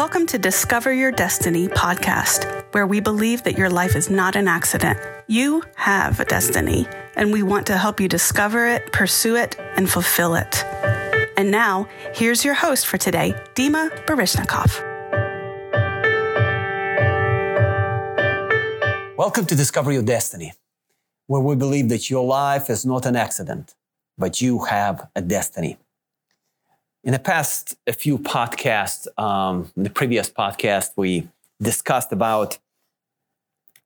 Welcome to Discover Your Destiny podcast, where we believe that your life is not an accident. You have a destiny, and we want to help you discover it, pursue it, and fulfill it. And now, here's your host for today, Dima Baryshnikov. Welcome to Discover Your Destiny, where we believe that your life is not an accident, but you have a destiny. In the past, a few podcasts, um, the previous podcast, we discussed about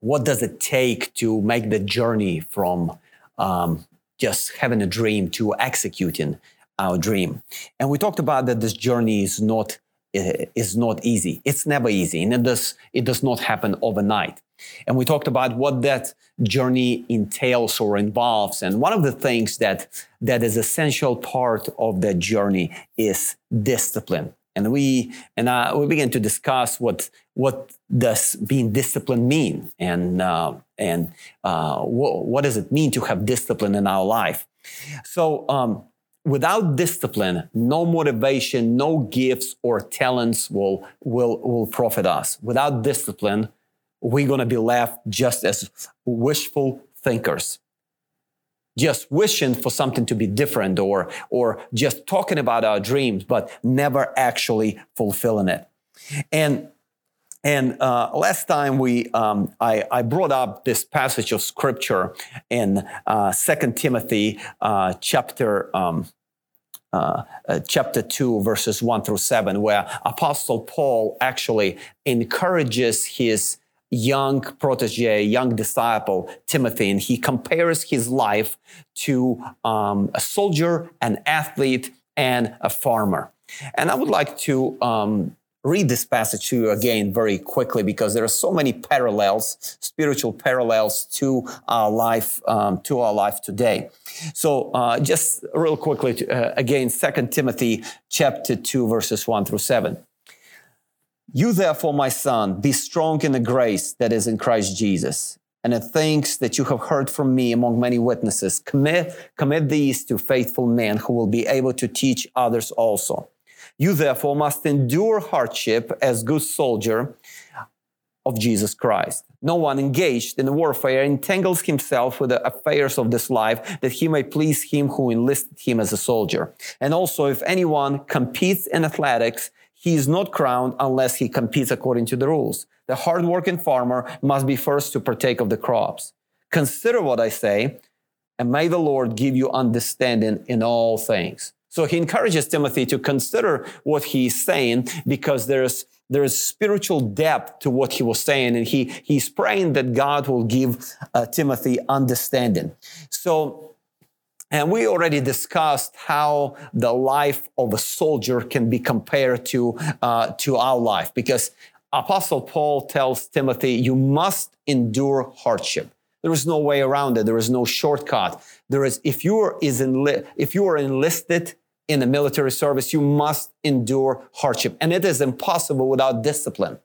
what does it take to make the journey from um, just having a dream to executing our dream. And we talked about that this journey is not is not easy. It's never easy, and it does it does not happen overnight. And we talked about what that journey entails or involves. And one of the things that that is essential part of that journey is discipline. And we and uh, we began to discuss what what does being disciplined mean, and uh, and uh, wh- what does it mean to have discipline in our life. So. Um, without discipline, no motivation, no gifts or talents will, will, will profit us. Without discipline, we're going to be left just as wishful thinkers. Just wishing for something to be different or, or just talking about our dreams, but never actually fulfilling it. And and uh, last time we, um, I, I, brought up this passage of scripture in uh, Second Timothy uh, chapter um, uh, uh, chapter two, verses one through seven, where Apostle Paul actually encourages his young protege, young disciple, Timothy, and he compares his life to um, a soldier, an athlete, and a farmer. And I would like to um, read this passage to you again very quickly because there are so many parallels, spiritual parallels to our life, um, to our life today. So, uh, just real quickly, uh, again, Second Timothy chapter two, verses one through seven. You therefore, my son, be strong in the grace that is in Christ Jesus. And the things that you have heard from me among many witnesses, commit, commit these to faithful men who will be able to teach others also. You therefore must endure hardship as good soldier of Jesus Christ. No one engaged in warfare entangles himself with the affairs of this life that he may please him who enlisted him as a soldier. And also, if anyone competes in athletics, he is not crowned unless he competes according to the rules. The hardworking farmer must be first to partake of the crops. Consider what I say, and may the Lord give you understanding in all things. So he encourages Timothy to consider what he's saying because there's there is spiritual depth to what he was saying, and he he's praying that God will give uh, Timothy understanding. So. And we already discussed how the life of a soldier can be compared to, uh, to our life because Apostle Paul tells Timothy, you must endure hardship. There is no way around it. There is no shortcut. There is, if you are, is enli- if you are enlisted in the military service, you must endure hardship. And it is impossible without discipline.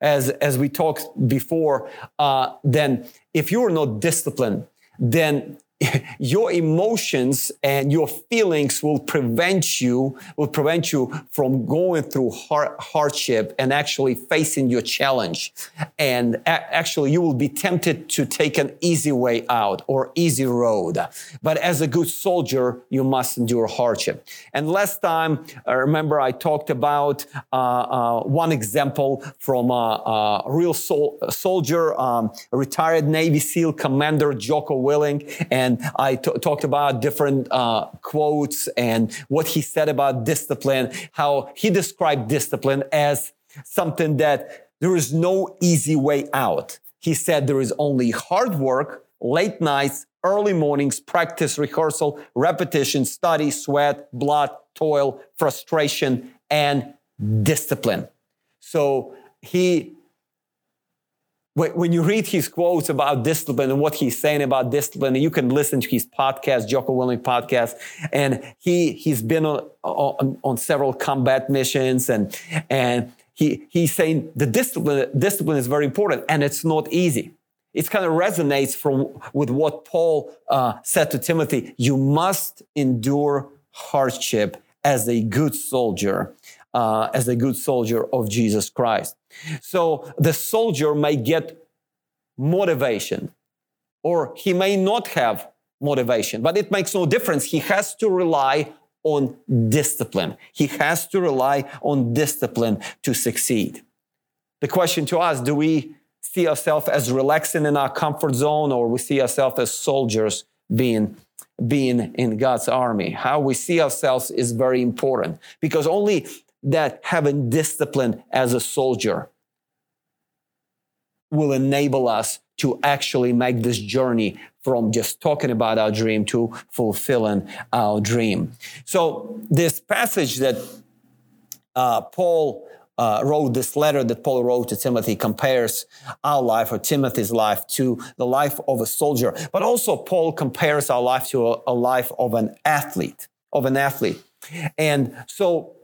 As, as we talked before, uh, then if you are not disciplined, then your emotions and your feelings will prevent you will prevent you from going through hard, hardship and actually facing your challenge. And a- actually you will be tempted to take an easy way out or easy road. But as a good soldier you must endure hardship. And last time i remember i talked about uh, uh, one example from a, a real sol- soldier um, retired navy seal commander Jocko Willink and and I t- talked about different uh, quotes and what he said about discipline, how he described discipline as something that there is no easy way out. He said there is only hard work, late nights, early mornings, practice, rehearsal, repetition, study, sweat, blood, toil, frustration, and discipline. So he when you read his quotes about discipline and what he's saying about discipline, you can listen to his podcast, Jocko Willink podcast, and he he's been on, on, on several combat missions, and and he he's saying the discipline discipline is very important, and it's not easy. It kind of resonates from with what Paul uh, said to Timothy: "You must endure hardship as a good soldier uh, as a good soldier of Jesus Christ. So the soldier may get motivation or he may not have motivation, but it makes no difference. He has to rely on discipline. He has to rely on discipline to succeed. The question to us, do we see ourselves as relaxing in our comfort zone or we see ourselves as soldiers being being in God's army. How we see ourselves is very important because only that having discipline as a soldier will enable us to actually make this journey from just talking about our dream to fulfilling our dream. So, this passage that uh, Paul uh, wrote this letter that Paul wrote to Timothy compares our life or Timothy's life to the life of a soldier. But also Paul compares our life to a, a life of an athlete, of an athlete. And so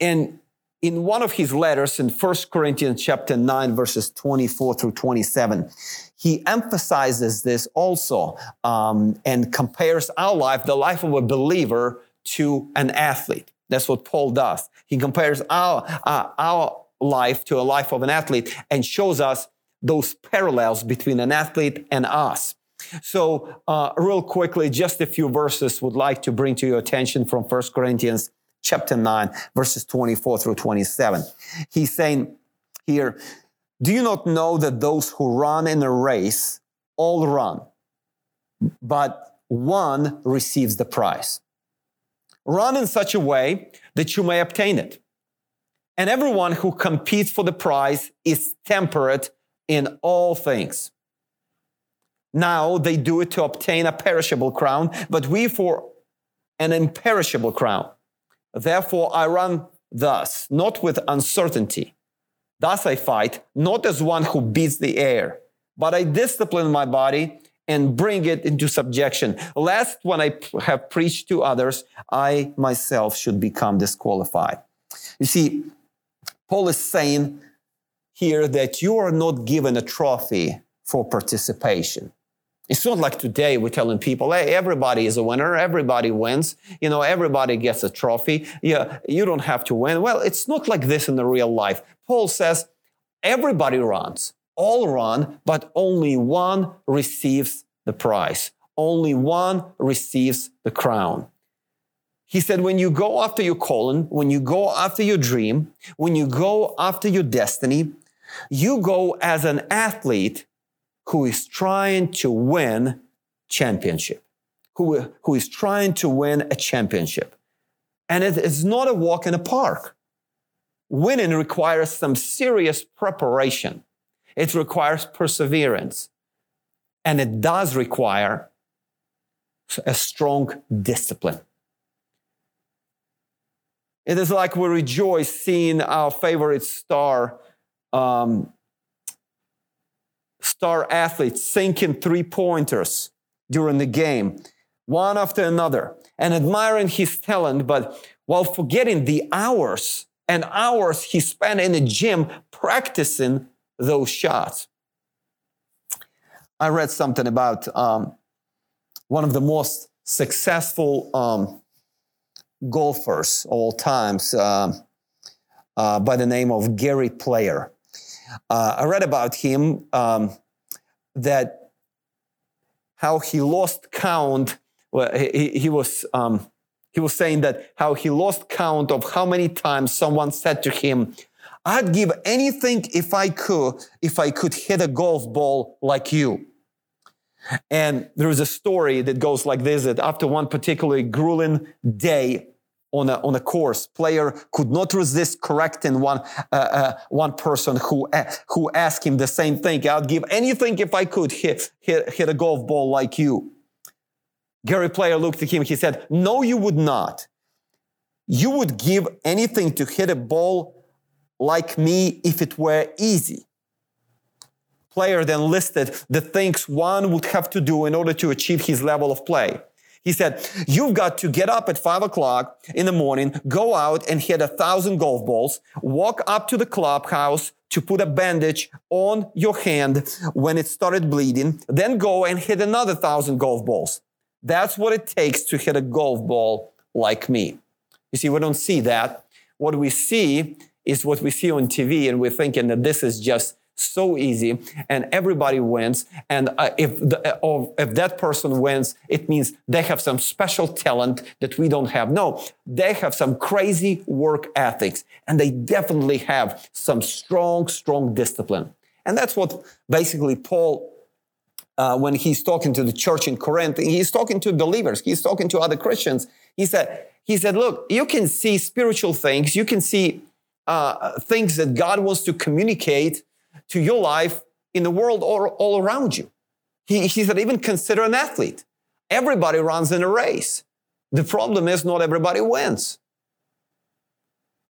in in one of his letters in 1 Corinthians chapter 9 verses 24 through 27, he emphasizes this also um, and compares our life, the life of a believer, to an athlete. That's what Paul does. He compares our, uh, our life to a life of an athlete and shows us those parallels between an athlete and us. So, uh, real quickly, just a few verses would like to bring to your attention from 1 Corinthians chapter 9, verses 24 through 27. He's saying here, Do you not know that those who run in a race all run, but one receives the prize? Run in such a way that you may obtain it. And everyone who competes for the prize is temperate in all things. Now they do it to obtain a perishable crown, but we for an imperishable crown. Therefore I run thus, not with uncertainty. Thus I fight, not as one who beats the air, but I discipline my body and bring it into subjection, lest when I have preached to others, I myself should become disqualified. You see, Paul is saying here that you are not given a trophy for participation. It's not like today we're telling people, hey, everybody is a winner, everybody wins, you know, everybody gets a trophy. Yeah, you don't have to win. Well, it's not like this in the real life. Paul says everybody runs all run, but only one receives the prize. Only one receives the crown. He said, when you go after your calling, when you go after your dream, when you go after your destiny, you go as an athlete who is trying to win championship, who, who is trying to win a championship. And it is not a walk in a park. Winning requires some serious preparation. It requires perseverance. And it does require a strong discipline. It is like we rejoice seeing our favorite star, um, star athletes sinking three pointers during the game, one after another, and admiring his talent, but while forgetting the hours and hours he spent in the gym practicing those shots. I read something about um, one of the most successful um, golfers all times uh, uh, by the name of Gary Player. Uh, I read about him um, that how he lost count. Well, he, he was um, he was saying that how he lost count of how many times someone said to him, I'd give anything if I could, if I could hit a golf ball like you. And there is a story that goes like this that after one particularly grueling day on a, on a course, player could not resist correcting one, uh, uh, one person who, uh, who asked him the same thing. I'd give anything if I could hit, hit, hit a golf ball like you. Gary Player looked at him. He said, No, you would not. You would give anything to hit a ball like me if it were easy. Player then listed the things one would have to do in order to achieve his level of play. He said, You've got to get up at five o'clock in the morning, go out and hit a thousand golf balls, walk up to the clubhouse to put a bandage on your hand when it started bleeding, then go and hit another thousand golf balls. That's what it takes to hit a golf ball like me. You see, we don't see that what we see is what we see on TV, and we're thinking that this is just so easy and everybody wins. And uh, if the, uh, if that person wins it means they have some special talent that we don't have. No they have some crazy work ethics and they definitely have some strong strong discipline. And that's what basically paul uh, when he's talking to the church in corinth he's talking to believers he's talking to other christians. He said he said look you can see spiritual things you can see uh, things that god wants to communicate to your life in the world or all around you. He, he said, even consider an athlete. Everybody runs in a race. The problem is not everybody wins.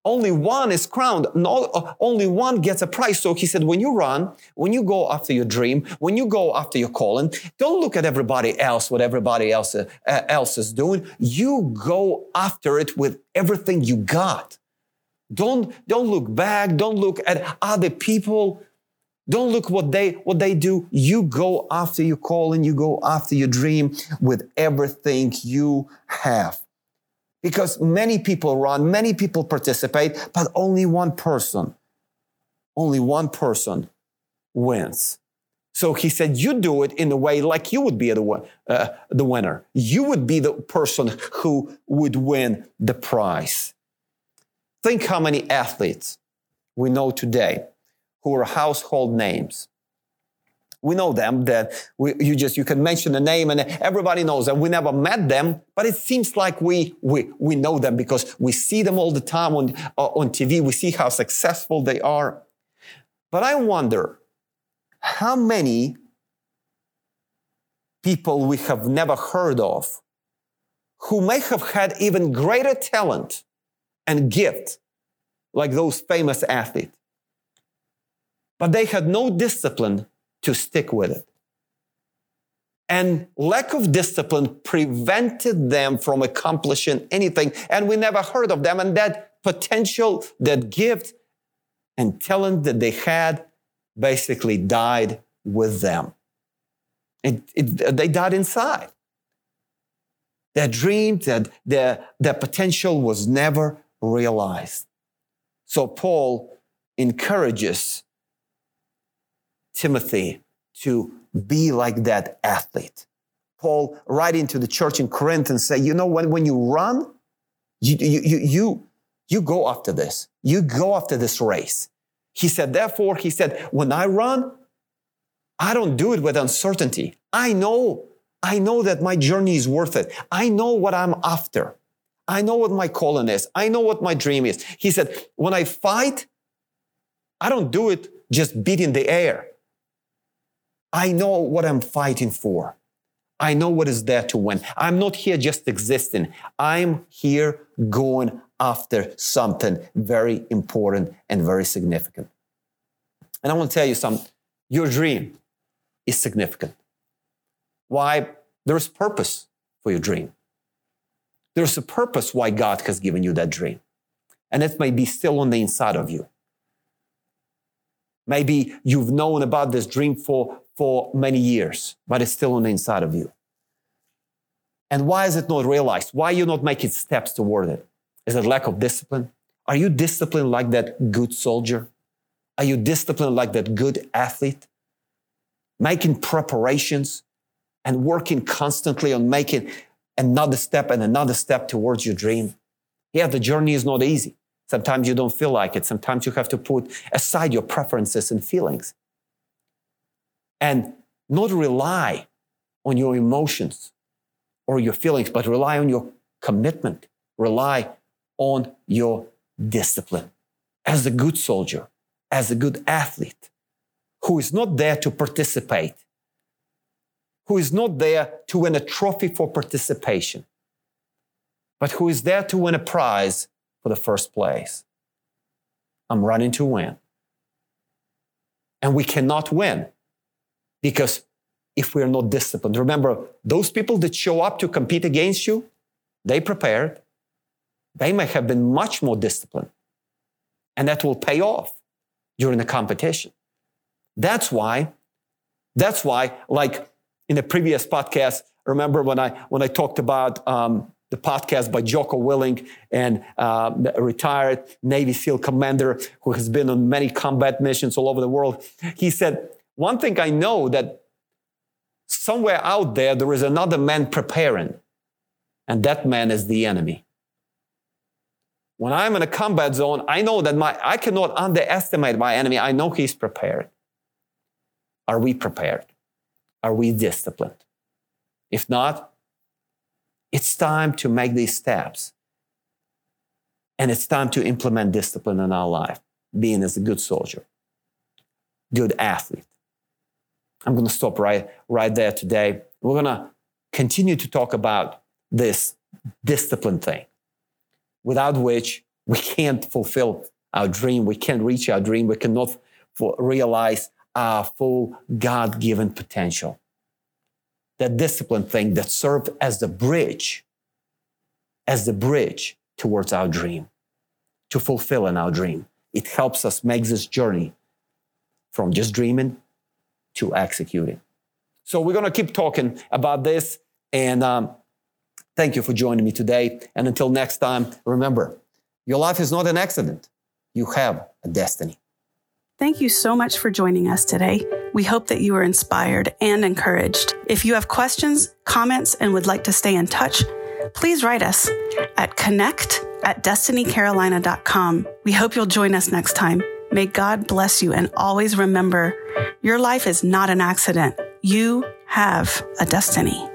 Only one is crowned. Not, only one gets a prize. So he said, when you run, when you go after your dream, when you go after your calling, don't look at everybody else, what everybody else, uh, else is doing. You go after it with everything you got. Don't, don't look back. Don't look at other people. Don't look what they what they do. You go after your calling, you go after your dream with everything you have. Because many people run, many people participate, but only one person, only one person wins. So he said, You do it in a way like you would be the, uh, the winner. You would be the person who would win the prize. Think how many athletes we know today who are household names. We know them that we, you just, you can mention a name and everybody knows them. We never met them, but it seems like we, we, we know them because we see them all the time on, uh, on TV. We see how successful they are. But I wonder how many people we have never heard of who may have had even greater talent and gift like those famous athletes but they had no discipline to stick with it. And lack of discipline prevented them from accomplishing anything. And we never heard of them. And that potential, that gift and talent that they had basically died with them. It, it, they died inside. Their dream, that their, their potential was never realized. So Paul encourages Timothy to be like that athlete. Paul, writing to the church in Corinth and say, you know, when, when you run, you, you, you, you, you go after this. You go after this race. He said, therefore, he said, when I run, I don't do it with uncertainty. I know, I know that my journey is worth it. I know what I'm after. I know what my calling is. I know what my dream is. He said, when I fight, I don't do it just beating the air. I know what I'm fighting for. I know what is there to win. I'm not here just existing. I'm here going after something very important and very significant. And I want to tell you something your dream is significant. Why? There's purpose for your dream. There's a purpose why God has given you that dream. And it may be still on the inside of you. Maybe you've known about this dream for for many years, but it's still on the inside of you. And why is it not realized? Why you not making steps toward it? Is it lack of discipline? Are you disciplined like that good soldier? Are you disciplined like that good athlete? Making preparations and working constantly on making another step and another step towards your dream. Yeah, the journey is not easy. Sometimes you don't feel like it. Sometimes you have to put aside your preferences and feelings and not rely on your emotions or your feelings, but rely on your commitment, rely on your discipline. As a good soldier, as a good athlete, who is not there to participate, who is not there to win a trophy for participation, but who is there to win a prize for the first place. I'm running to win. And we cannot win because if we're not disciplined, remember, those people that show up to compete against you, they prepared. They may have been much more disciplined. And that will pay off during the competition. That's why, that's why, like in the previous podcast, remember when I when I talked about um, the podcast by Jocko Willink and uh, retired Navy SEAL commander who has been on many combat missions all over the world. He said, One thing I know that somewhere out there, there is another man preparing, and that man is the enemy. When I'm in a combat zone, I know that my, I cannot underestimate my enemy. I know he's prepared. Are we prepared? Are we disciplined? If not, it's time to make these steps. And it's time to implement discipline in our life, being as a good soldier, good athlete. I'm going to stop right, right there today. We're going to continue to talk about this discipline thing, without which we can't fulfill our dream. We can't reach our dream. We cannot realize our full God given potential that discipline thing that served as the bridge, as the bridge towards our dream, to fulfilling our dream. It helps us make this journey from just dreaming to execute it. So we're going to keep talking about this. And um, thank you for joining me today. And until next time, remember, your life is not an accident. You have a destiny. Thank you so much for joining us today. We hope that you are inspired and encouraged. If you have questions, comments, and would like to stay in touch, please write us at connect at destinycarolina.com. We hope you'll join us next time. May God bless you and always remember your life is not an accident. You have a destiny.